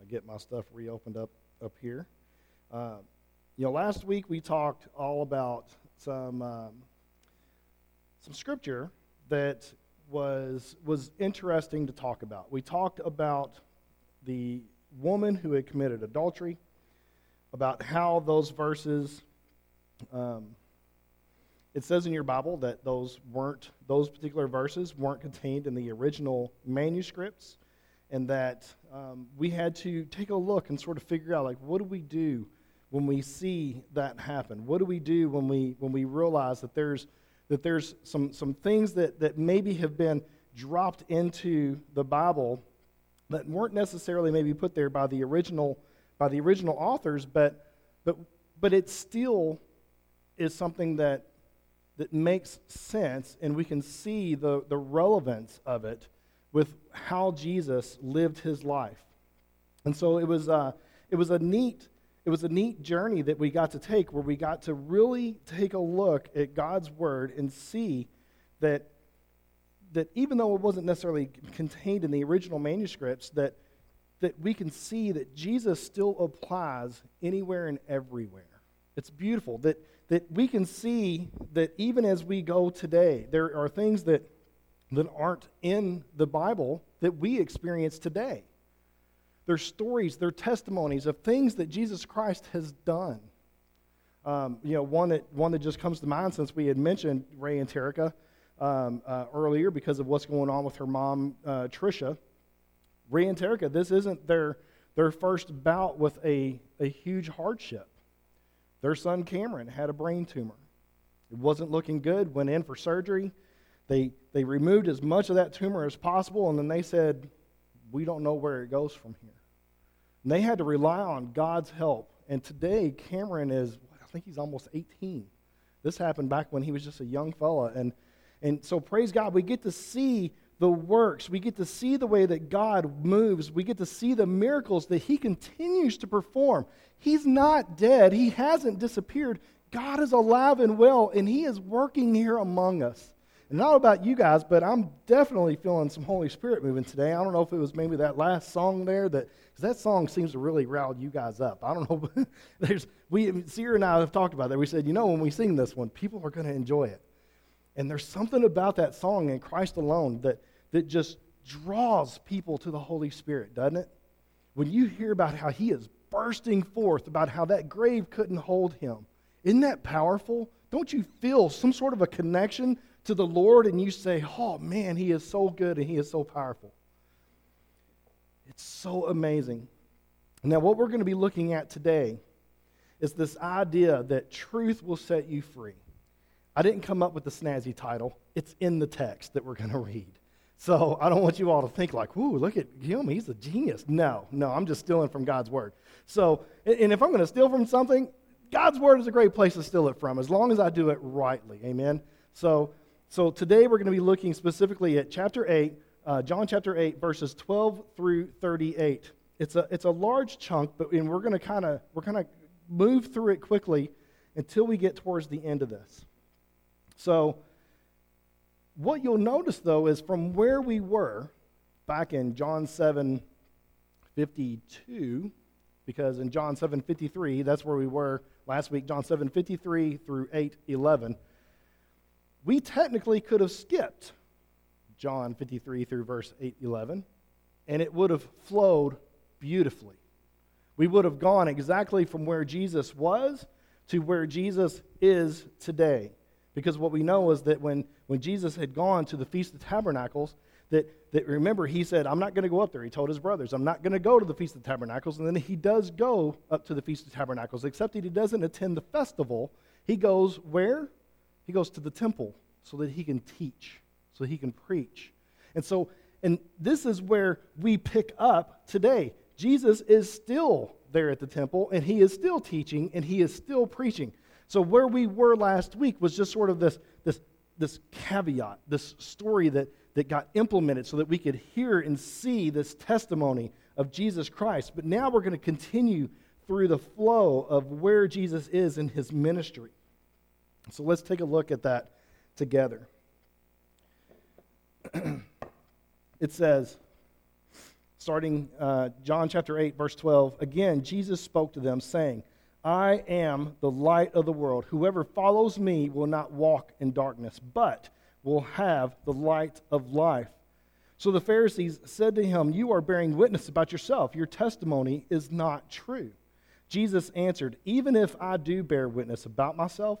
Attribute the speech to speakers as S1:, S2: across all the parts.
S1: I get my stuff reopened up up here. Uh, you know, last week we talked all about some um, some scripture that was was interesting to talk about. We talked about the woman who had committed adultery, about how those verses. Um, it says in your Bible that those weren't those particular verses weren't contained in the original manuscripts, and that um, we had to take a look and sort of figure out like what do we do when we see that happen? What do we do when we when we realize that there's that there's some some things that that maybe have been dropped into the Bible that weren't necessarily maybe put there by the original by the original authors, but but but it still is something that that makes sense and we can see the, the relevance of it with how Jesus lived his life. And so it was, uh, it was a neat it was a neat journey that we got to take where we got to really take a look at God's word and see that that even though it wasn't necessarily contained in the original manuscripts that that we can see that Jesus still applies anywhere and everywhere. It's beautiful that that we can see that even as we go today, there are things that, that aren't in the Bible that we experience today. They're stories, they're testimonies of things that Jesus Christ has done. Um, you know, one that, one that just comes to mind since we had mentioned Ray and Terica um, uh, earlier because of what's going on with her mom, uh, Trisha. Ray and Terica, this isn't their, their first bout with a, a huge hardship. Their son Cameron had a brain tumor. It wasn't looking good, went in for surgery. They, they removed as much of that tumor as possible, and then they said, We don't know where it goes from here. And they had to rely on God's help. And today, Cameron is, I think he's almost 18. This happened back when he was just a young fella. And, and so, praise God, we get to see the works. We get to see the way that God moves. We get to see the miracles that He continues to perform. He's not dead, He hasn't disappeared. God is alive and well, and He is working here among us. And not about you guys, but I'm definitely feeling some Holy Spirit moving today. I don't know if it was maybe that last song there that because that song seems to really rile you guys up. I don't know. There's we Sierra and I have talked about that. We said, you know, when we sing this one, people are going to enjoy it. And there's something about that song in Christ alone that that just draws people to the Holy Spirit, doesn't it? When you hear about how he is bursting forth, about how that grave couldn't hold him, isn't that powerful? Don't you feel some sort of a connection to the Lord and you say, oh man, he is so good and he is so powerful? It's so amazing. Now, what we're going to be looking at today is this idea that truth will set you free. I didn't come up with the snazzy title, it's in the text that we're going to read. So I don't want you all to think like, ooh, look at him, he's a genius. No, no, I'm just stealing from God's word. So, and if I'm going to steal from something, God's word is a great place to steal it from, as long as I do it rightly. Amen. So, so today we're going to be looking specifically at chapter 8, uh, John chapter 8, verses 12 through 38. It's a, it's a large chunk, but and we're going to kind of we're going to move through it quickly until we get towards the end of this. So, what you'll notice, though, is from where we were back in John 7 52, because in John 7 53, that's where we were last week, John 7 53 through 8 11, we technically could have skipped John 53 through verse 8 11, and it would have flowed beautifully. We would have gone exactly from where Jesus was to where Jesus is today. Because what we know is that when, when Jesus had gone to the Feast of Tabernacles, that, that remember, he said, I'm not going to go up there. He told his brothers, I'm not going to go to the Feast of Tabernacles. And then he does go up to the Feast of Tabernacles, except that he doesn't attend the festival. He goes where? He goes to the temple so that he can teach, so he can preach. And so, and this is where we pick up today. Jesus is still there at the temple, and he is still teaching, and he is still preaching. So, where we were last week was just sort of this, this, this caveat, this story that, that got implemented so that we could hear and see this testimony of Jesus Christ. But now we're going to continue through the flow of where Jesus is in his ministry. So, let's take a look at that together. it says, starting uh, John chapter 8, verse 12. Again, Jesus spoke to them, saying, I am the light of the world. Whoever follows me will not walk in darkness, but will have the light of life. So the Pharisees said to him, You are bearing witness about yourself. Your testimony is not true. Jesus answered, Even if I do bear witness about myself,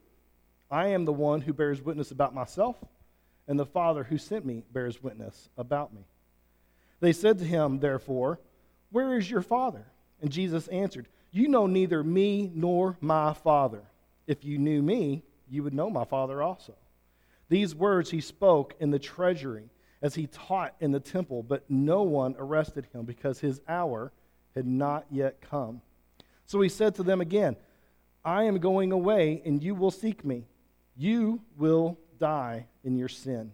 S1: I am the one who bears witness about myself, and the Father who sent me bears witness about me. They said to him, therefore, Where is your Father? And Jesus answered, You know neither me nor my Father. If you knew me, you would know my Father also. These words he spoke in the treasury as he taught in the temple, but no one arrested him because his hour had not yet come. So he said to them again, I am going away, and you will seek me. You will die in your sin.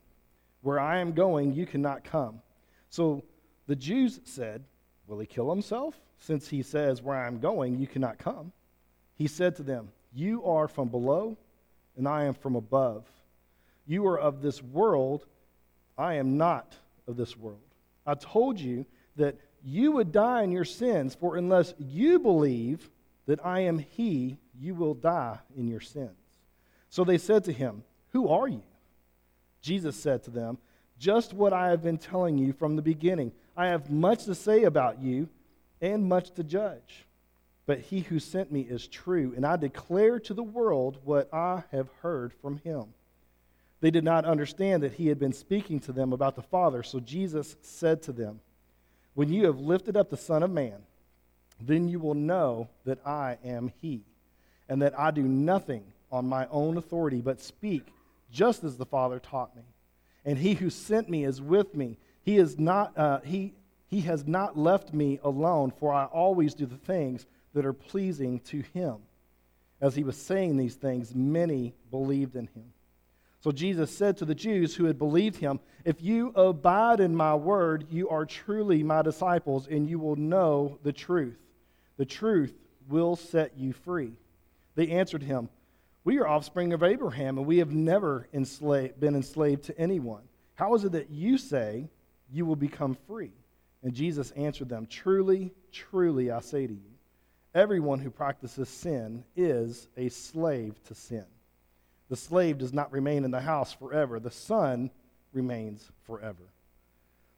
S1: Where I am going, you cannot come. So the Jews said, Will he kill himself? Since he says, Where I am going, you cannot come. He said to them, You are from below, and I am from above. You are of this world, I am not of this world. I told you that you would die in your sins, for unless you believe that I am He, you will die in your sins. So they said to him, Who are you? Jesus said to them, Just what I have been telling you from the beginning. I have much to say about you and much to judge. But he who sent me is true, and I declare to the world what I have heard from him. They did not understand that he had been speaking to them about the Father, so Jesus said to them, When you have lifted up the Son of Man, then you will know that I am he, and that I do nothing on my own authority, but speak just as the Father taught me. And he who sent me is with me. He, is not, uh, he, he has not left me alone, for I always do the things that are pleasing to him. As he was saying these things, many believed in him. So Jesus said to the Jews who had believed him, If you abide in my word, you are truly my disciples, and you will know the truth. The truth will set you free. They answered him, we are offspring of Abraham, and we have never enslaved, been enslaved to anyone. How is it that you say you will become free? And Jesus answered them, Truly, truly, I say to you, everyone who practices sin is a slave to sin. The slave does not remain in the house forever, the son remains forever.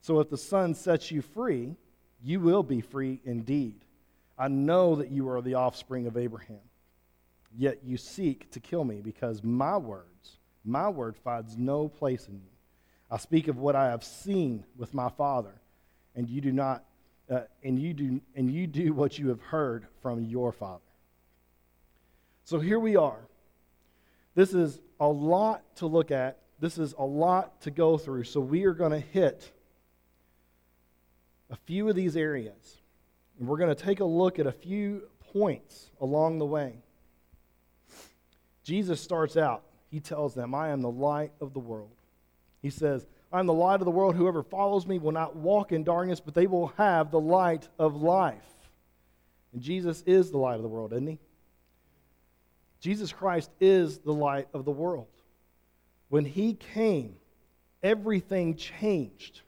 S1: So if the son sets you free, you will be free indeed. I know that you are the offspring of Abraham. Yet you seek to kill me because my words, my word finds no place in you. I speak of what I have seen with my Father, and you do not, uh, and you do, and you do what you have heard from your Father. So here we are. This is a lot to look at. This is a lot to go through. So we are going to hit a few of these areas. And we're going to take a look at a few points along the way. Jesus starts out, he tells them, I am the light of the world. He says, I am the light of the world. Whoever follows me will not walk in darkness, but they will have the light of life. And Jesus is the light of the world, isn't he? Jesus Christ is the light of the world. When he came, everything changed.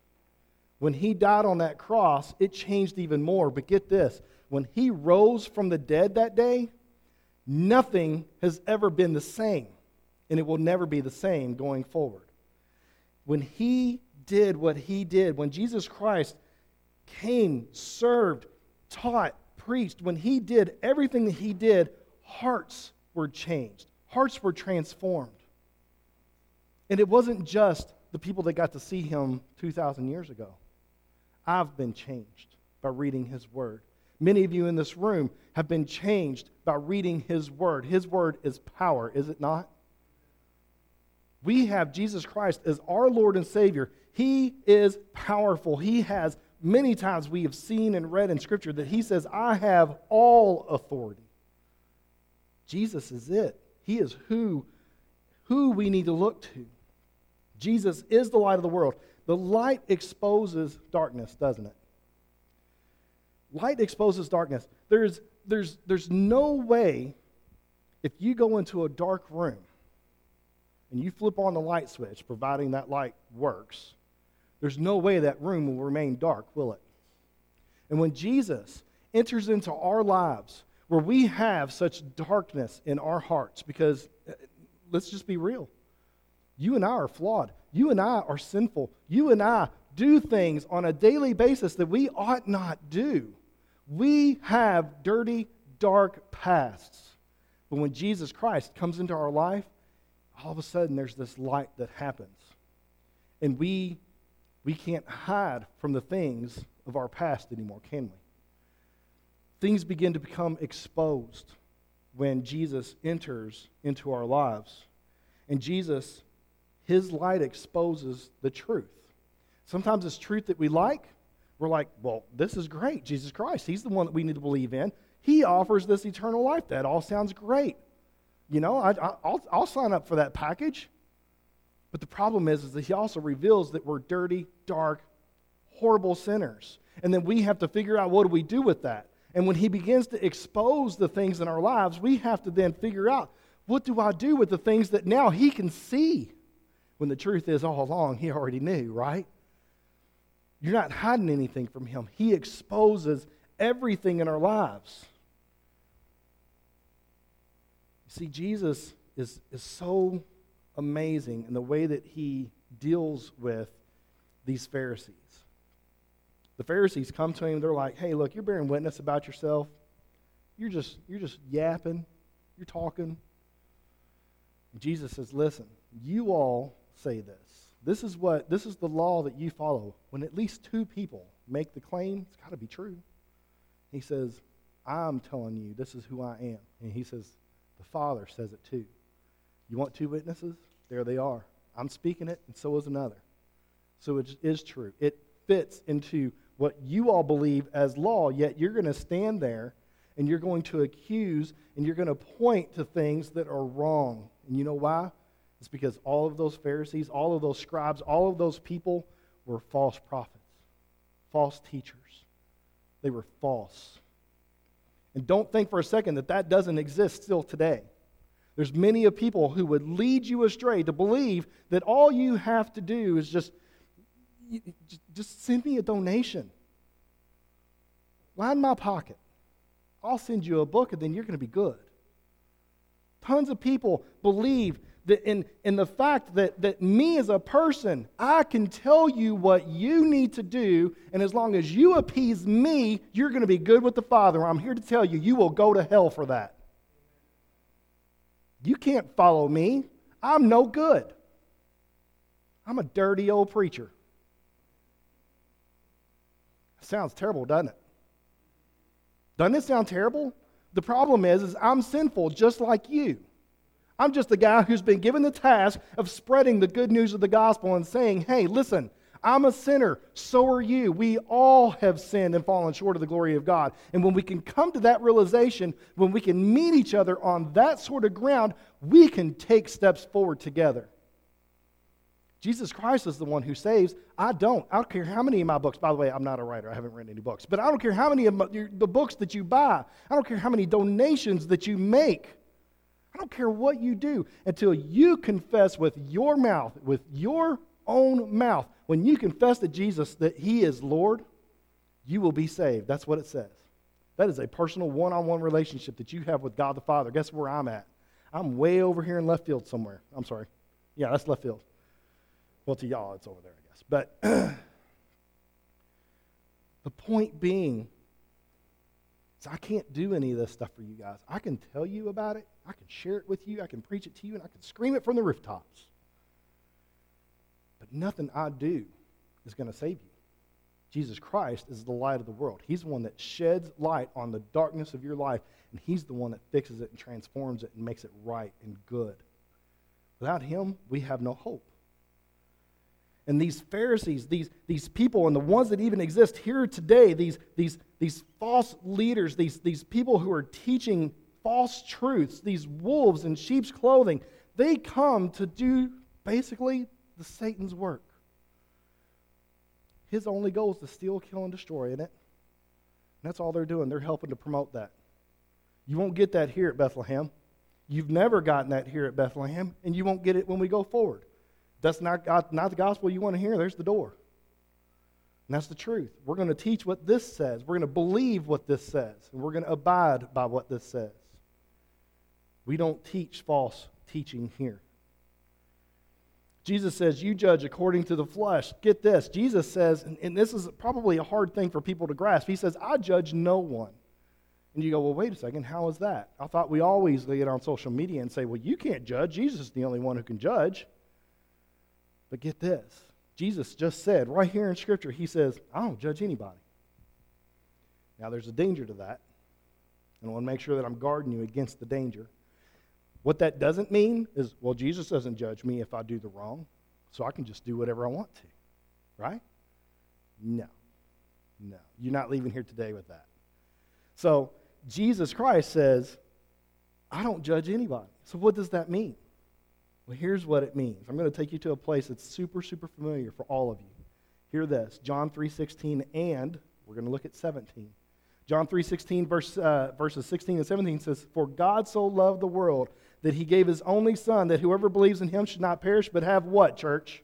S1: When he died on that cross, it changed even more. But get this when he rose from the dead that day, Nothing has ever been the same, and it will never be the same going forward. When he did what he did, when Jesus Christ came, served, taught, preached, when he did everything that he did, hearts were changed, hearts were transformed. And it wasn't just the people that got to see him 2,000 years ago. I've been changed by reading his word. Many of you in this room have been changed by reading His Word. His Word is power, is it not? We have Jesus Christ as our Lord and Savior. He is powerful, He has many times we have seen and read in Scripture that he says, I have all authority. Jesus is it. He is who, who we need to look to. Jesus is the light of the world. The light exposes darkness, doesn't it? Light exposes darkness. There's, there's, there's no way if you go into a dark room and you flip on the light switch, providing that light works, there's no way that room will remain dark, will it? And when Jesus enters into our lives where we have such darkness in our hearts, because uh, let's just be real. You and I are flawed. You and I are sinful. You and I do things on a daily basis that we ought not do. We have dirty, dark pasts. But when Jesus Christ comes into our life, all of a sudden there's this light that happens. And we, we can't hide from the things of our past anymore, can we? Things begin to become exposed when Jesus enters into our lives. And Jesus, his light exposes the truth. Sometimes it's truth that we like. We're like, well, this is great. Jesus Christ, he's the one that we need to believe in. He offers this eternal life. That all sounds great. You know, I, will I'll sign up for that package. But the problem is, is that he also reveals that we're dirty, dark, horrible sinners. And then we have to figure out what do we do with that. And when he begins to expose the things in our lives, we have to then figure out what do I do with the things that now he can see? When the truth is, all along, he already knew, right? You're not hiding anything from him. He exposes everything in our lives. See, Jesus is, is so amazing in the way that he deals with these Pharisees. The Pharisees come to him, they're like, hey, look, you're bearing witness about yourself. You're just, you're just yapping, you're talking. And Jesus says, listen, you all say this. This is what this is the law that you follow. When at least two people make the claim, it's got to be true. He says, I'm telling you, this is who I am. And he says, the Father says it too. You want two witnesses? There they are. I'm speaking it, and so is another. So it is true. It fits into what you all believe as law, yet you're going to stand there and you're going to accuse and you're going to point to things that are wrong. And you know why? It's because all of those Pharisees, all of those scribes, all of those people were false prophets, false teachers. They were false. And don't think for a second that that doesn't exist still today. There's many of people who would lead you astray to believe that all you have to do is just, just send me a donation. Line my pocket. I'll send you a book and then you're going to be good. Tons of people believe that in, in the fact that, that me as a person, I can tell you what you need to do, and as long as you appease me, you're going to be good with the Father. I'm here to tell you, you will go to hell for that. You can't follow me. I'm no good. I'm a dirty old preacher. Sounds terrible, doesn't it? Doesn't it sound terrible? The problem is, is I'm sinful just like you. I'm just a guy who's been given the task of spreading the good news of the gospel and saying, hey, listen, I'm a sinner. So are you. We all have sinned and fallen short of the glory of God. And when we can come to that realization, when we can meet each other on that sort of ground, we can take steps forward together. Jesus Christ is the one who saves. I don't. I don't care how many of my books, by the way, I'm not a writer. I haven't written any books. But I don't care how many of my, the books that you buy. I don't care how many donations that you make. I don't care what you do until you confess with your mouth, with your own mouth, when you confess to Jesus that He is Lord, you will be saved. That's what it says. That is a personal one on one relationship that you have with God the Father. Guess where I'm at? I'm way over here in left field somewhere. I'm sorry. Yeah, that's left field. Well, to y'all, it's over there, I guess. But the point being, so I can't do any of this stuff for you guys. I can tell you about it, I can share it with you, I can preach it to you, and I can scream it from the rooftops. But nothing I do is going to save you. Jesus Christ is the light of the world. He's the one that sheds light on the darkness of your life, and He's the one that fixes it and transforms it and makes it right and good. Without Him, we have no hope. And these Pharisees, these, these people, and the ones that even exist here today, these, these, these false leaders, these, these people who are teaching false truths, these wolves in sheep's clothing, they come to do basically the Satan's work. His only goal is to steal, kill, and destroy, isn't it? And that's all they're doing. They're helping to promote that. You won't get that here at Bethlehem. You've never gotten that here at Bethlehem, and you won't get it when we go forward. That's not, not the gospel you want to hear. There's the door. And that's the truth. We're going to teach what this says. We're going to believe what this says. And we're going to abide by what this says. We don't teach false teaching here. Jesus says, You judge according to the flesh. Get this. Jesus says, and, and, this is probably a hard thing for people to grasp. He says, I judge no one. And you go, Well, wait a second. How is that? I thought we always get on social media and say, Well, you can't judge. Jesus is the only one who can judge. But get this Jesus just said right here in Scripture, He says, I don't judge anybody. Now, there's a danger to that. And I want to make sure that I'm guarding you against the danger. What that doesn't mean is, well, Jesus doesn't judge me if I do the wrong, so I can just do whatever I want to. Right? No. No. You're not leaving here today with that. So, Jesus Christ says, I don't judge anybody. So, what does that mean? Well, here's what it means. I'm going to take you to a place that's super, super familiar for all of you. Hear this John 3.16, and we're going to look at 17. John 3.16, verse, uh, verses 16 and 17 says, For God so loved the world that he gave his only Son, that whoever believes in him should not perish, but have what, church?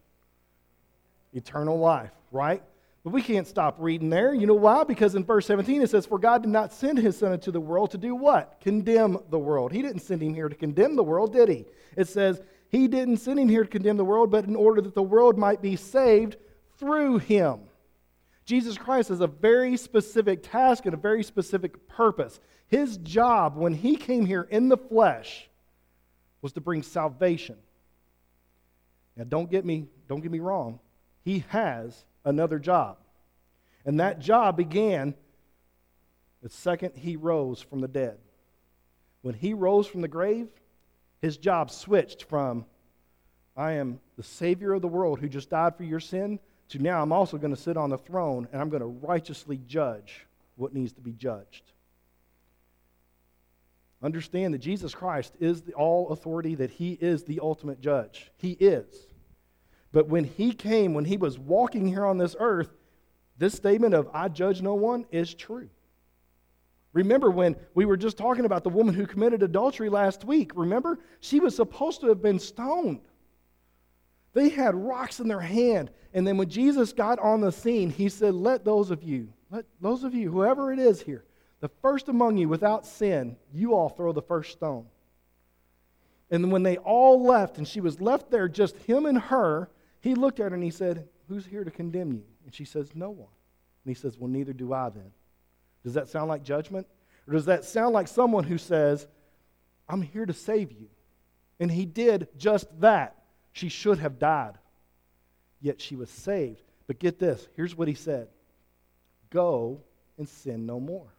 S1: Eternal life, right? But we can't stop reading there. You know why? Because in verse 17 it says, For God did not send his Son into the world to do what? Condemn the world. He didn't send him here to condemn the world, did he? It says, He didn't send him here to condemn the world, but in order that the world might be saved through him. Jesus Christ has a very specific task and a very specific purpose. His job when he came here in the flesh was to bring salvation. Now don't get me don't get me wrong. He has another job. And that job began the second he rose from the dead. When he rose from the grave, his job switched from I am the Savior of the world who just died for your sin to now I'm also going to sit on the throne and I'm going to righteously judge what needs to be judged. Understand that Jesus Christ is the all authority, that he is the ultimate judge. He is. But when he came, when he was walking here on this earth, this statement of I judge no one is true. Remember when we were just talking about the woman who committed adultery last week? Remember? She was supposed to have been stoned. They had rocks in their hand. And then when Jesus got on the scene, he said, Let those of you, let those of you, whoever it is here, the first among you without sin, you all throw the first stone. And when they all left, and she was left there, just him and her, he looked at her and he said, Who's here to condemn you? And she says, No one. And he says, Well, neither do I then. Does that sound like judgment? Or does that sound like someone who says, I'm here to save you? And he did just that. She should have died, yet she was saved. But get this here's what he said Go and sin no more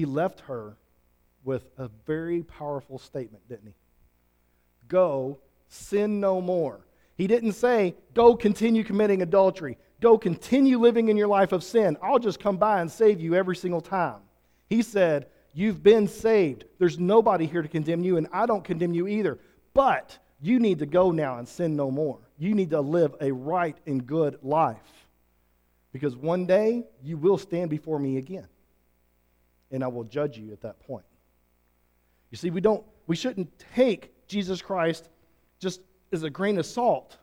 S1: he left her with a very powerful statement, didn't he? Go, sin no more. He didn't say, go continue committing adultery. Go continue living in your life of sin. I'll just come by and save you every single time. He said, You've been saved. There's nobody here to condemn you, and I don't condemn you either. But you need to go now and sin no more. You need to live a right and good life. Because one day you will stand before me again and I will judge you at that point. You see, we don't we shouldn't take Jesus Christ just as a grain of salt.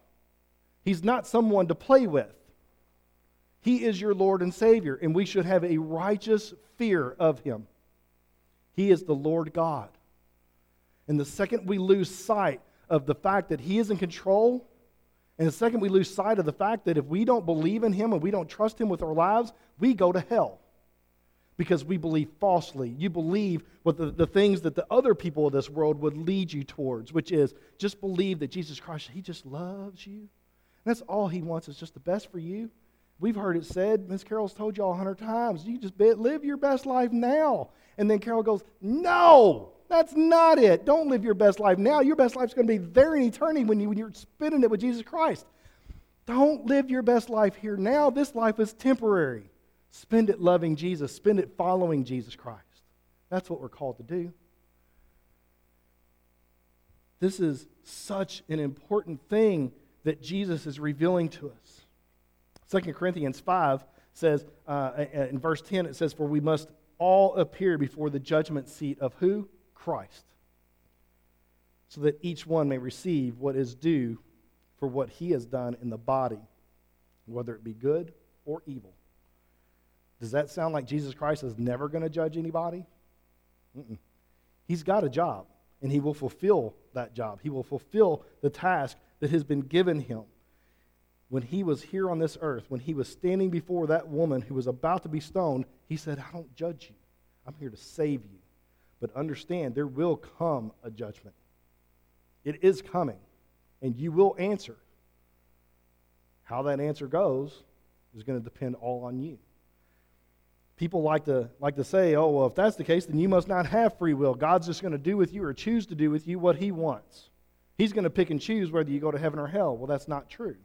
S1: He's not someone to play with. He is your Lord and Savior, and we should have a righteous fear of him. He is the Lord God. And the second we lose sight of the fact that he is in control, and the second we lose sight of the fact that if we don't believe in him and we don't trust him with our lives, we go to hell because we believe falsely. You believe what the, the things that the other people of this world would lead you towards, which is just believe that Jesus Christ, He just loves you. And that's all He wants is just the best for you. We've heard it said, Miss Carol's told you all a hundred times, you just live your best life now. And then Carol goes, No, that's not it. Don't live your best life now. Your best life is going to be there in eternity when, you, when you're spending it with Jesus Christ. Don't live your best life here now. This life is temporary. Spend it loving Jesus, spend it following Jesus Christ. That's what we're called to do. This is such an important thing that Jesus is revealing to us. 2 Corinthians 5 says, uh, in verse 10, it says, For we must all appear before the judgment seat of who? Christ. So that each one may receive what is due for what he has done in the body, whether it be good or evil. Does that sound like Jesus Christ is never going to judge anybody? Mm-mm. He's got a job, and he will fulfill that job. He will fulfill the task that has been given him. When he was here on this earth, when he was standing before that woman who was about to be stoned, he said, I don't judge you. I'm here to save you. But understand, there will come a judgment. It is coming and you will answer. How that answer goes is going to depend all on you. People like to, like to say, oh, well, if that's the case, then you must not have free will. God's just going to do with you or choose to do with you what he wants. He's going to pick and choose whether you go to heaven or hell. Well, that's not true.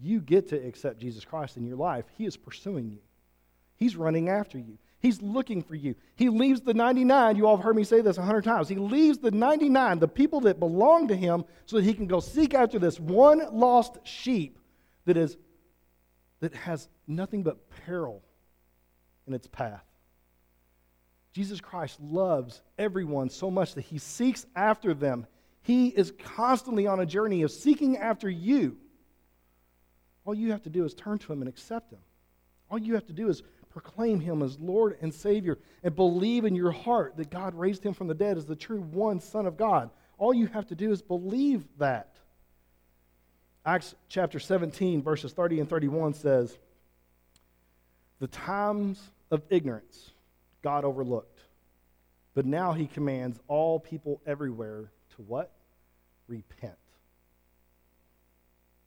S1: You get to accept Jesus Christ in your life. He is pursuing you, He's running after you. He's looking for you. He leaves the 99. You all have heard me say this a hundred times. He leaves the 99, the people that belong to him, so that he can go seek after this one lost sheep that is that has nothing but peril in its path. Jesus Christ loves everyone so much that he seeks after them. He is constantly on a journey of seeking after you. All you have to do is turn to him and accept him. All you have to do is proclaim him as Lord and Savior and believe in your heart that God raised him from the dead as the true one Son of God. All you have to do is believe that. Acts chapter 17, verses 30 and 31 says, The times of ignorance God overlooked, but now he commands all people everywhere to what? Repent.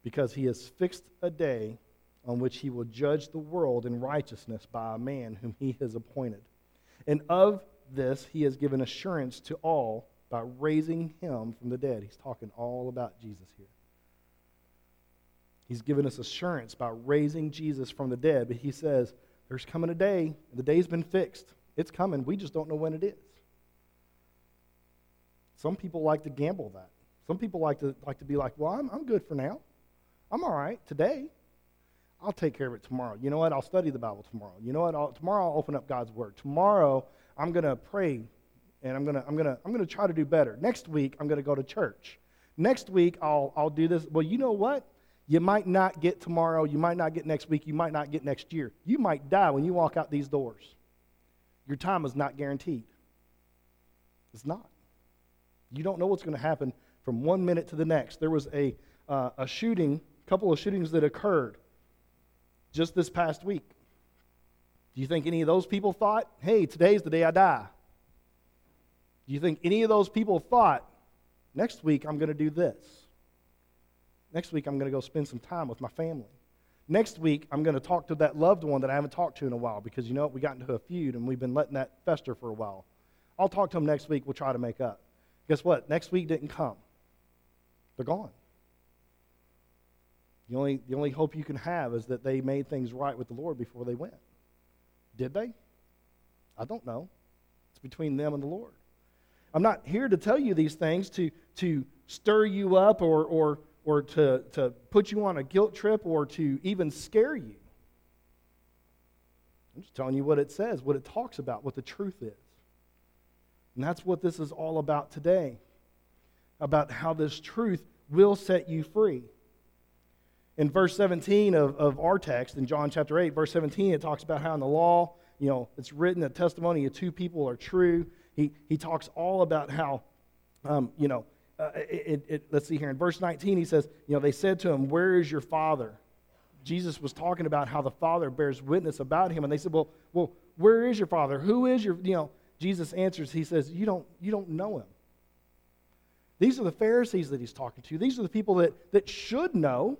S1: Because he has fixed a day on which he will judge the world in righteousness by a man whom he has appointed. And of this he has given assurance to all by raising him from the dead. He's talking all about Jesus here. He's given us assurance by raising Jesus from the dead, but he says, There's coming a day, the day's been fixed. It's coming. We just don't know when it is. Some people like to gamble that. Some people like to, like to be like, Well, I'm, I'm good for now. I'm all right today. I'll take care of it tomorrow. You know what? I'll study the Bible tomorrow. You know what? I'll, tomorrow I'll open up God's Word. Tomorrow I'm going to pray and I'm going to I'm going to I'm going to try to do better. Next week I'm going to go to church. Next week I'll I'll do this. Well, you know what? You might not get tomorrow, you might not get next week, you might not get next year. You might die when you walk out these doors. Your time is not guaranteed. It's not. You don't know what's going to happen from one minute to the next. There was a, uh, a shooting, couple of shootings that occurred just this past week. Do you think any of those people thought, hey, today's the day I die? Do you think any of those people thought, next week I'm going to do this? Next week I'm going to go spend some time with my family. Next week I'm going to talk to that loved one that I haven't talked to in a while because you know what? We got into a feud and we've been letting that fester for a while. I'll talk to them next week. We'll try to make up. Guess what? Next week didn't come. They're gone. The only, the only hope you can have is that they made things right with the Lord before they went. Did they? I don't know. It's between them and the Lord. I'm not here to tell you these things to, to stir you up or, or, or to, to put you on a guilt trip or to even scare you. I'm just telling you what it says, what it talks about, what the truth is. And that's what this is all about today about how this truth will set you free in verse 17 of, of our text, in John chapter 8, verse 17, it talks about how in the law, you know, it's written that testimony of two people are true. He, he talks all about how, um, you know, uh, it, it, let's see here. In verse 19, he says, you know, they said to him, Where is your father? Jesus was talking about how the Father bears witness about him. And they said, Well, well where is your father? Who is your, you know, Jesus answers, he says, You don't, you don't know him. These are the Pharisees that he's talking to. These are the people that, that should know.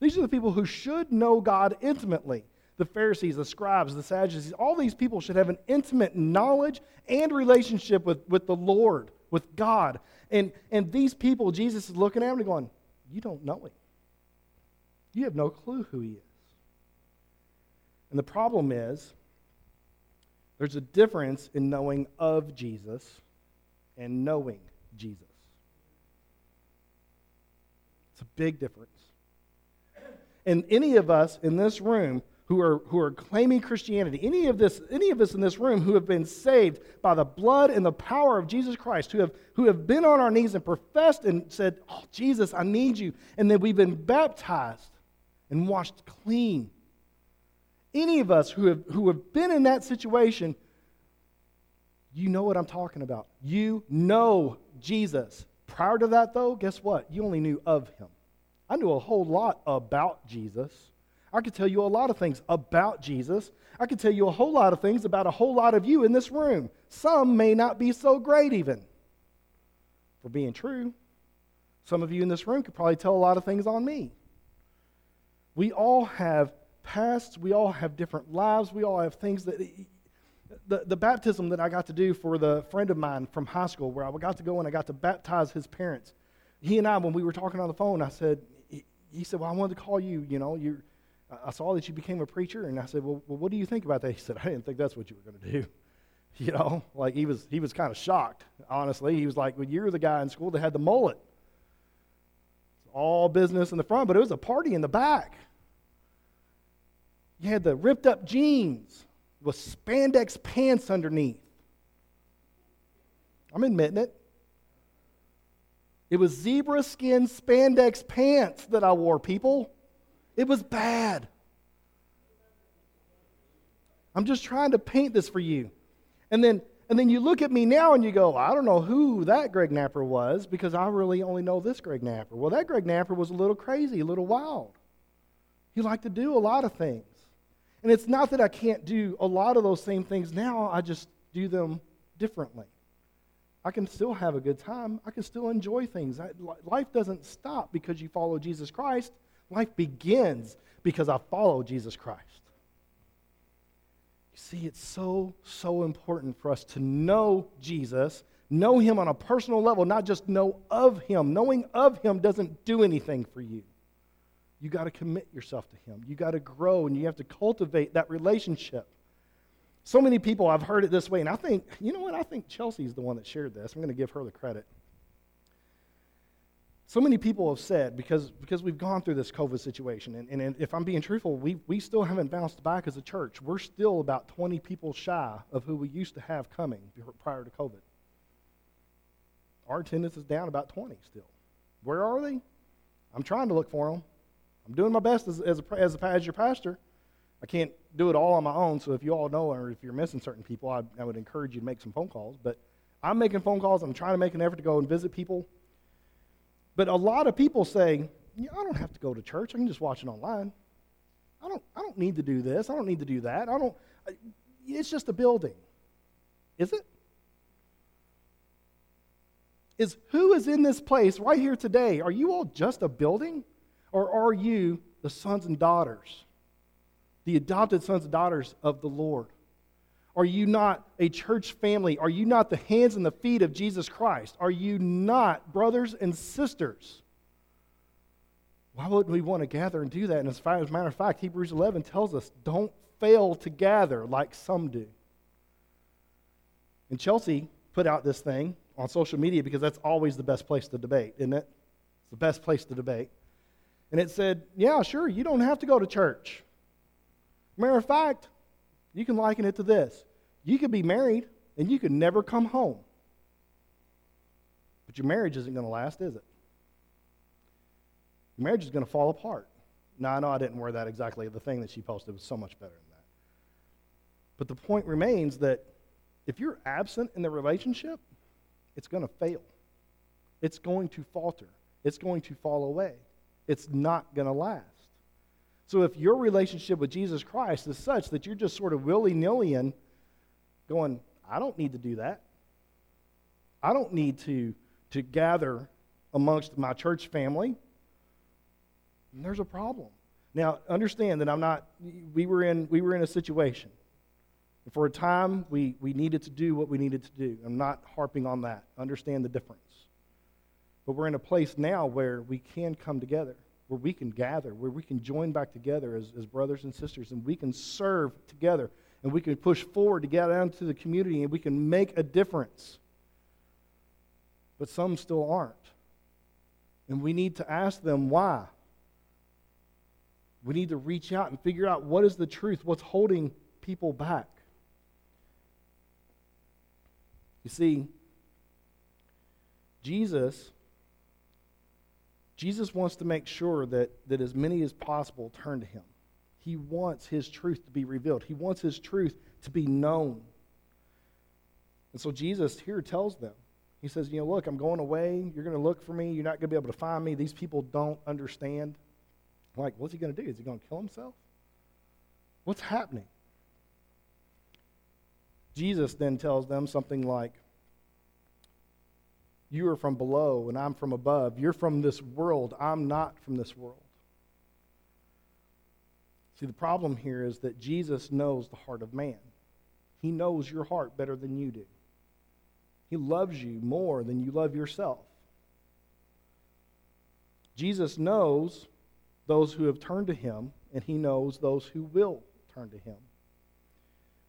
S1: These are the people who should know God intimately. The Pharisees, the scribes, the Sadducees, all these people should have an intimate knowledge and relationship with, with the Lord, with God. And, and these people, Jesus is looking at them and going, You don't know him. You have no clue who he is. And the problem is, there's a difference in knowing of Jesus and knowing Jesus. It's a big difference. And any of us in this room who are, who are claiming Christianity, any of, this, any of us in this room who have been saved by the blood and the power of Jesus Christ, who have, who have been on our knees and professed and said, Oh, Jesus, I need you, and then we've been baptized and washed clean. Any of us who have, who have been in that situation, you know what I'm talking about. You know Jesus. Prior to that, though, guess what? You only knew of him. I knew a whole lot about Jesus. I could tell you a lot of things about Jesus. I could tell you a whole lot of things about a whole lot of you in this room. Some may not be so great, even. For being true, some of you in this room could probably tell a lot of things on me. We all have pasts, we all have different lives, we all have things that. The, the baptism that I got to do for the friend of mine from high school, where I got to go and I got to baptize his parents, he and I, when we were talking on the phone, I said, he said, Well, I wanted to call you, you know, you're I saw that you became a preacher, and I said, well, well, what do you think about that? He said, I didn't think that's what you were going to do. You know, like he was, he was kind of shocked, honestly. He was like, well, you're the guy in school that had the mullet. It's all business in the front, but it was a party in the back. You had the ripped up jeans with spandex pants underneath. I'm admitting it. It was zebra skin spandex pants that I wore, people. It was bad. I'm just trying to paint this for you. And then and then you look at me now and you go, I don't know who that Greg Napper was because I really only know this Greg Napper. Well, that Greg Napper was a little crazy, a little wild. He liked to do a lot of things. And it's not that I can't do a lot of those same things now, I just do them differently. I can still have a good time. I can still enjoy things. I, life doesn't stop because you follow Jesus Christ. Life begins because I follow Jesus Christ. You see, it's so, so important for us to know Jesus, know Him on a personal level, not just know of Him. Knowing of Him doesn't do anything for you. You got to commit yourself to Him. You got to grow and you have to cultivate that relationship. So many people, I've heard it this way, and I think, you know what? I think Chelsea's the one that shared this. I'm going to give her the credit. So many people have said, because, because we've gone through this COVID situation, and, and if I'm being truthful, we, we still haven't bounced back as a church. We're still about 20 people shy of who we used to have coming prior to COVID. Our attendance is down about 20 still. Where are they? I'm trying to look for them. I'm doing my best as, as, a, as, a, as your pastor. I can't do it all on my own, so if you all know or if you're missing certain people, I, I would encourage you to make some phone calls. But I'm making phone calls. I'm trying to make an effort to go and visit people but a lot of people say, yeah, I don't have to go to church. I can just watch it online. I don't, I don't need to do this. I don't need to do that. I don't, it's just a building. Is it? Is who is in this place right here today? Are you all just a building? Or are you the sons and daughters, the adopted sons and daughters of the Lord? Are you not a church family? Are you not the hands and the feet of Jesus Christ? Are you not brothers and sisters? Why wouldn't we want to gather and do that? And as, a matter of fact, Hebrews 11 tells us don't fail to gather like some do. And Chelsea put out this thing on social media because that's always the best place to debate, isn't it? It's the best place to debate. And it said, yeah, sure, you don't have to go to church. Matter of fact, you can liken it to this you could be married and you could never come home. But your marriage isn't going to last, is it? Your marriage is going to fall apart. Now, I know I didn't wear that exactly. The thing that she posted was so much better than that. But the point remains that if you're absent in the relationship, it's going to fail. It's going to falter. It's going to fall away. It's not going to last. So if your relationship with Jesus Christ is such that you're just sort of willy nilly going, I don't need to do that. I don't need to, to gather amongst my church family. And there's a problem. Now, understand that I'm not, we were in, we were in a situation. For a time, we, we needed to do what we needed to do. I'm not harping on that. Understand the difference. But we're in a place now where we can come together. Where we can gather, where we can join back together as, as brothers and sisters, and we can serve together, and we can push forward to get out into the community, and we can make a difference. But some still aren't. And we need to ask them why. We need to reach out and figure out what is the truth, what's holding people back. You see, Jesus Jesus wants to make sure that, that as many as possible turn to him. He wants his truth to be revealed. He wants his truth to be known. And so Jesus here tells them, he says, You know, look, I'm going away. You're going to look for me. You're not going to be able to find me. These people don't understand. I'm like, what's he going to do? Is he going to kill himself? What's happening? Jesus then tells them something like, You are from below, and I'm from above. You're from this world. I'm not from this world. See, the problem here is that Jesus knows the heart of man. He knows your heart better than you do. He loves you more than you love yourself. Jesus knows those who have turned to him, and he knows those who will turn to him.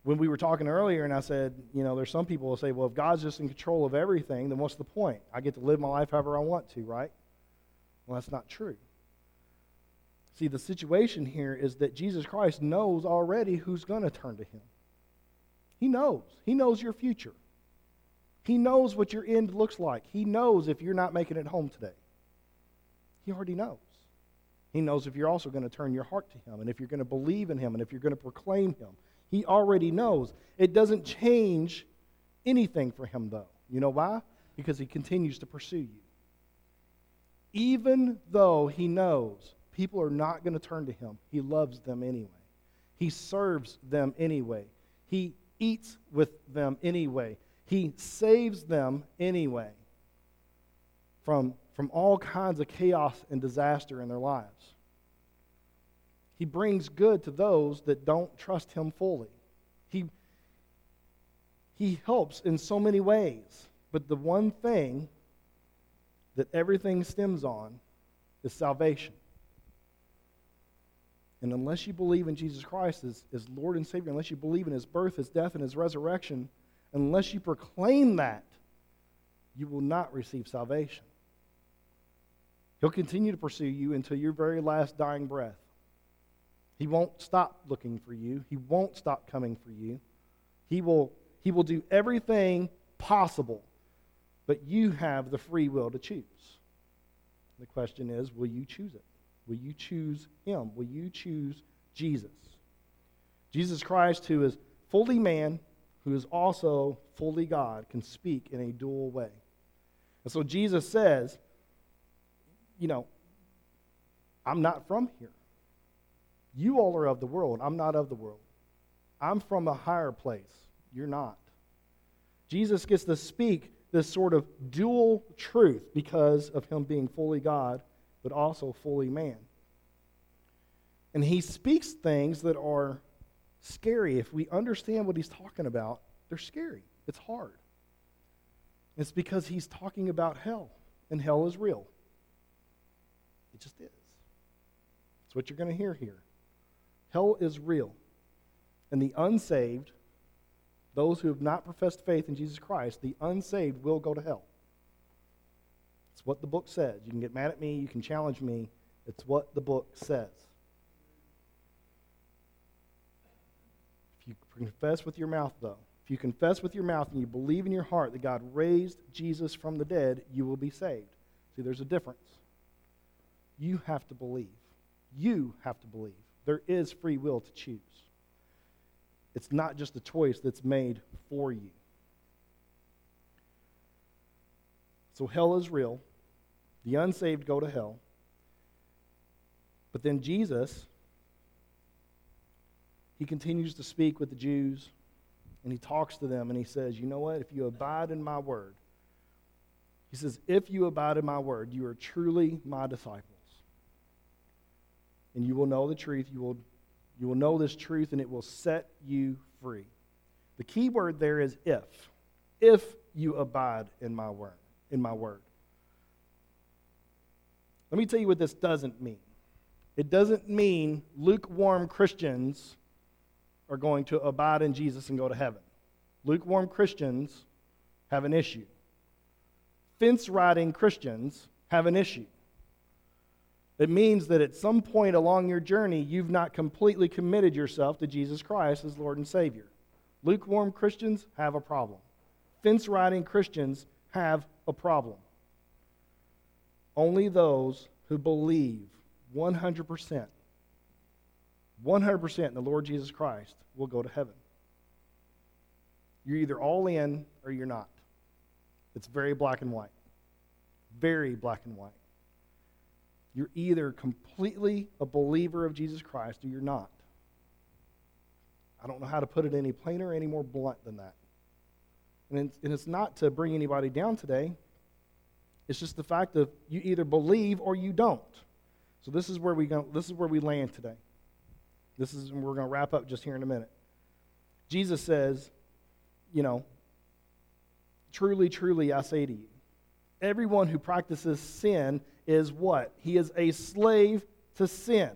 S1: When we were talking earlier, and I said, you know, there's some people who say, well, if God's just in control of everything, then what's the point? I get to live my life however I want to, right? Well, that's not true. See, the situation here is that Jesus Christ knows already who's going to turn to him. He knows. He knows your future. He knows what your end looks like. He knows if you're not making it home today. He already knows. He knows if you're also going to turn your heart to Him and if you're going to believe in Him and if you're going to proclaim Him. He already knows. It doesn't change anything for Him, though. You know why? Because He continues to pursue you. Even though He knows people are not going to turn to Him, He loves them anyway. He serves them anyway. He eats with them anyway. He saves them anyway from from all kinds of chaos and disaster in their lives. He brings good to those that don't trust Him fully. He, he helps in so many ways, but the one thing that everything stems on is salvation. And unless you believe in Jesus Christ as, as Lord and Savior, unless you believe in His birth, His death, and His resurrection, unless you proclaim that, you will not receive salvation. He'll continue to pursue you until your very last dying breath. He won't stop looking for you. He won't stop coming for you. He will, he will do everything possible, but you have the free will to choose. The question is will you choose it? Will you choose Him? Will you choose Jesus? Jesus Christ, who is fully man, who is also fully God, can speak in a dual way. And so Jesus says, you know, I'm not from here. You all are of the world. I'm not of the world. I'm from a higher place. You're not. Jesus gets to speak this sort of dual truth because of him being fully God, but also fully man. And he speaks things that are scary. If we understand what he's talking about, they're scary. It's hard. It's because he's talking about hell, and hell is real. It just is. That's what you're going to hear here. Hell is real. And the unsaved, those who have not professed faith in Jesus Christ, the unsaved will go to hell. It's what the book says. You can get mad at me, you can challenge me. It's what the book says. If you confess with your mouth, though, if you confess with your mouth and you believe in your heart that God raised Jesus from the dead, you will be saved. See, there's a difference. You have to believe. You have to believe. There is free will to choose. It's not just a choice that's made for you. So hell is real. The unsaved go to hell. But then Jesus, he continues to speak with the Jews and he talks to them and he says, You know what? If you abide in my word, he says, If you abide in my word, you are truly my disciples and you will know the truth. You will, you will know this truth, and it will set you free. The key word there is if. If you abide in my word. In my word. Let me tell you what this doesn't mean. It doesn't mean lukewarm Christians are going to abide in Jesus and go to heaven. Lukewarm Christians have an issue. Fence riding Christians have an issue. It means that at some point along your journey, you've not completely committed yourself to Jesus Christ as Lord and Savior. Lukewarm Christians have a problem. Fence riding Christians have a problem. Only those who believe 100%, 100% in the Lord Jesus Christ will go to heaven. You're either all in or you're not. It's very black and white. Very black and white. You're either completely a believer of Jesus Christ or you're not. I don't know how to put it any plainer, any more blunt than that. And it's, and it's not to bring anybody down today. It's just the fact of you either believe or you don't. So this is where we go, this is where we land today. This is where we're going to wrap up just here in a minute. Jesus says, you know, truly, truly, I say to you, everyone who practices sin is what? He is a slave to sin. It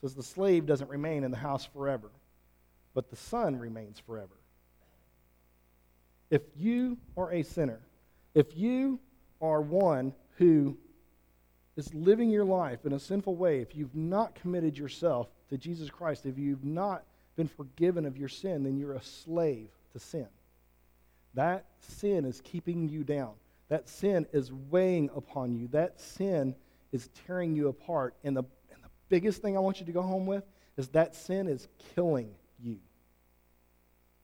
S1: says the slave doesn't remain in the house forever, but the son remains forever. If you are a sinner, if you are one who is living your life in a sinful way, if you've not committed yourself to Jesus Christ, if you've not been forgiven of your sin, then you're a slave to sin. That sin is keeping you down. That sin is weighing upon you. That sin is tearing you apart. And the, and the biggest thing I want you to go home with is that sin is killing you,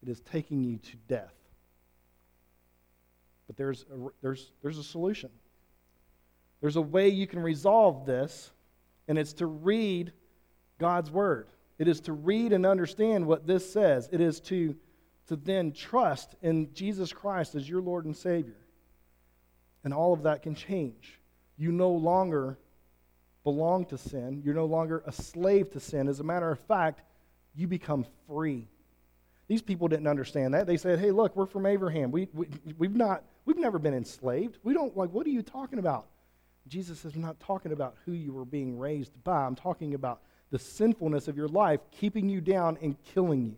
S1: it is taking you to death. But there's a, there's, there's a solution. There's a way you can resolve this, and it's to read God's Word. It is to read and understand what this says. It is to, to then trust in Jesus Christ as your Lord and Savior. And all of that can change. You no longer belong to sin. You're no longer a slave to sin. As a matter of fact, you become free. These people didn't understand that. They said, hey, look, we're from Abraham. We, we, we've, not, we've never been enslaved. We don't, like, what are you talking about? Jesus I'm not talking about who you were being raised by. I'm talking about the sinfulness of your life keeping you down and killing you.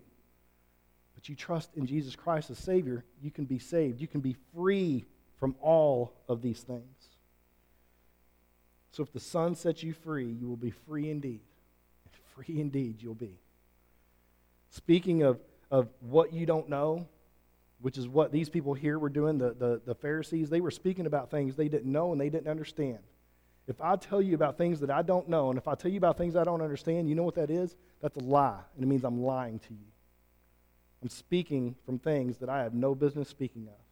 S1: But you trust in Jesus Christ as Savior, you can be saved. You can be free from all of these things. So if the Son sets you free, you will be free indeed. And Free indeed you'll be. Speaking of, of what you don't know, which is what these people here were doing, the, the, the Pharisees, they were speaking about things they didn't know and they didn't understand. If I tell you about things that I don't know, and if I tell you about things I don't understand, you know what that is? That's a lie, and it means I'm lying to you. I'm speaking from things that I have no business speaking of.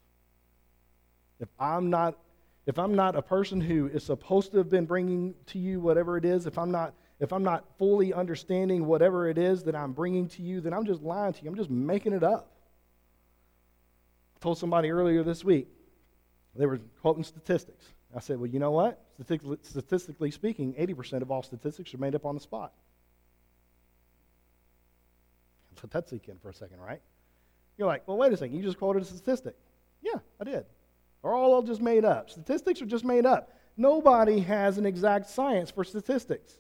S1: If I'm not if I'm not a person who is supposed to have been bringing to you whatever it is, if I'm not if I'm not fully understanding whatever it is that I'm bringing to you, then I'm just lying to you. I'm just making it up. I told somebody earlier this week, they were quoting statistics. I said, well, you know what? Statistically speaking, 80% of all statistics are made up on the spot. Let that sink in for a second, right? You're like, well, wait a second. You just quoted a statistic. Yeah, I did. They're all just made up. Statistics are just made up. Nobody has an exact science for statistics.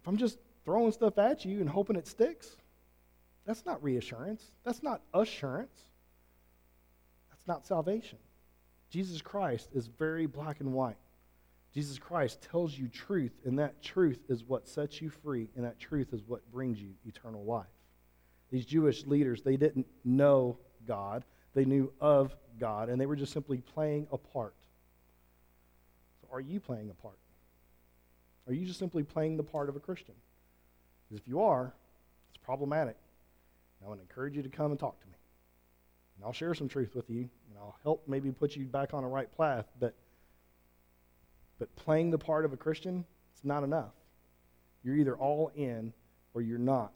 S1: If I'm just throwing stuff at you and hoping it sticks, that's not reassurance. That's not assurance. That's not salvation. Jesus Christ is very black and white. Jesus Christ tells you truth, and that truth is what sets you free, and that truth is what brings you eternal life. These Jewish leaders, they didn't know God, they knew of God, and they were just simply playing a part. So, are you playing a part? Are you just simply playing the part of a Christian? Because if you are, it's problematic. I want to encourage you to come and talk to me. And I'll share some truth with you, and I'll help maybe put you back on a right path. But, but playing the part of a Christian, it's not enough. You're either all in or you're not.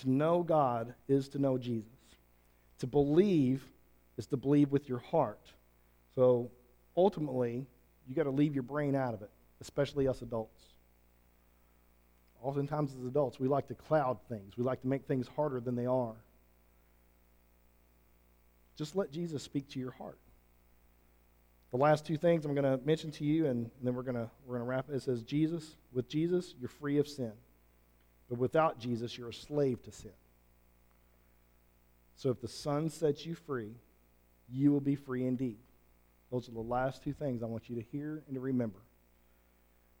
S1: To know God is to know Jesus. To believe is to believe with your heart. So ultimately, you got to leave your brain out of it, especially us adults. Oftentimes, as adults, we like to cloud things, we like to make things harder than they are. Just let Jesus speak to your heart. the last two things I'm going to mention to you, and, then we're going to we're going to wrap it. It says, Jesus, with Jesus, you're free of sin. But without Jesus, you're a slave to sin. So if the Son sets you free, you will be free indeed. Those are the last two things I want you to hear and to remember.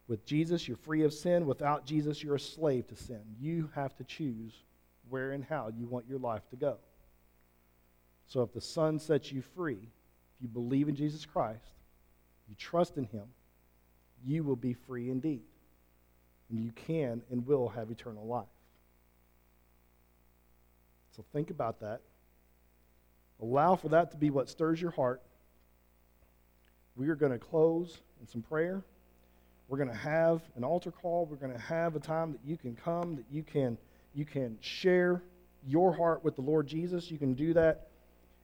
S1: With Jesus, you're free of sin. Without Jesus, you're a slave to sin. You have to choose where and how you want your life to go. So if the Son sets you free, if you believe in Jesus Christ, you trust in Him, you will be free indeed. And you can and will have eternal life. So think about that. Allow for that to be what stirs your heart. We are going to close in some prayer. We're going to have an altar call. We're going to have a time that you can come, that you can you can share your heart with the Lord Jesus. You can do that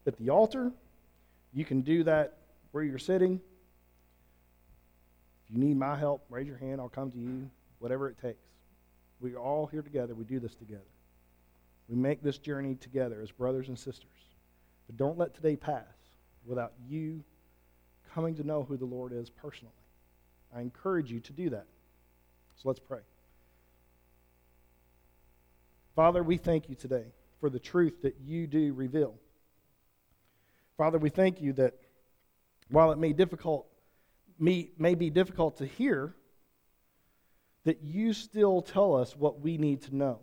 S1: at the altar. You can do that where you're sitting. If you need my help, raise your hand. I'll come to you, whatever it takes. We are all here together. We do this together. We make this journey together as brothers and sisters. But don't let today pass without you coming to know who the Lord is personally. I encourage you to do that. So let's pray. Father, we thank you today for the truth that you do reveal. Father, we thank you that while it may difficult may, may be difficult to hear, that you still tell us what we need to know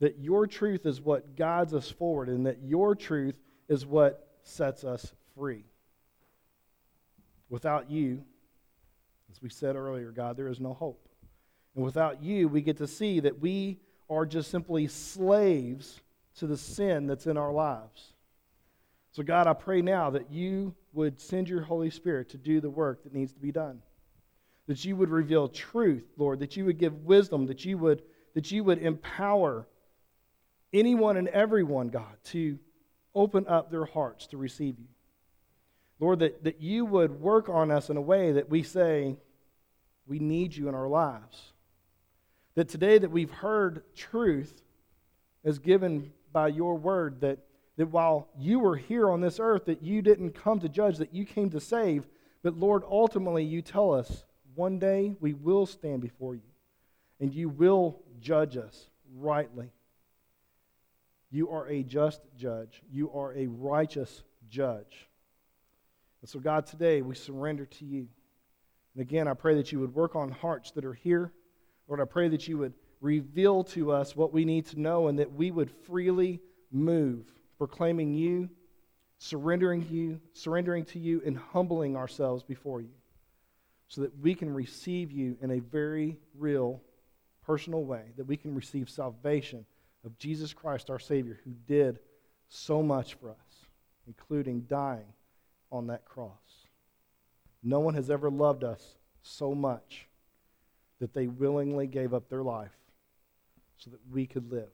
S1: that your truth is what guides us forward and that your truth is what sets us free. Without you, as we said earlier, God, there is no hope. And without you, we get to see that we are just simply slaves to the sin that's in our lives. So, God, I pray now that you would send your Holy Spirit to do the work that needs to be done. That you would reveal truth, Lord, that you would give wisdom, that you would, that you would empower anyone and everyone, God, to open up their hearts to receive you. Lord, that, that you would work on us in a way that we say, we need you in our lives. That today that we've heard truth as given by your word, that, that while you were here on this earth, that you didn't come to judge, that you came to save. But Lord, ultimately you tell us one day we will stand before you and you will judge us rightly. You are a just judge. You are a righteous judge. And so, God, today we surrender to you. And again, I pray that you would work on hearts that are here. Lord, I pray that you would reveal to us what we need to know and that we would freely move, proclaiming you, surrendering you, surrendering to you, and humbling ourselves before you so that we can receive you in a very real, personal way, that we can receive salvation of Jesus Christ, our Savior, who did so much for us, including dying on that cross. No one has ever loved us so much that they willingly gave up their life so that we could live.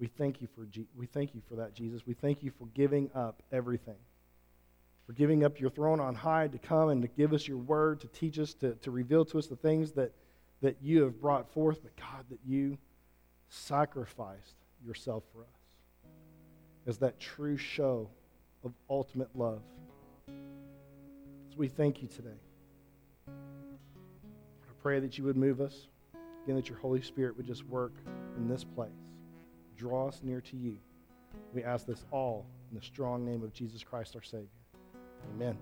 S1: We thank you for, we thank you for that, Jesus. We thank you for giving up everything. For giving up your throne on high to come and to give us your word, to teach us, to, to reveal to us the things that, that you have brought forth. But God, that you sacrificed yourself for us as that true show of ultimate love. So we thank you today. I pray that you would move us. Again, that your Holy Spirit would just work in this place. Draw us near to you. We ask this all in the strong name of Jesus Christ, our Savior. Amen.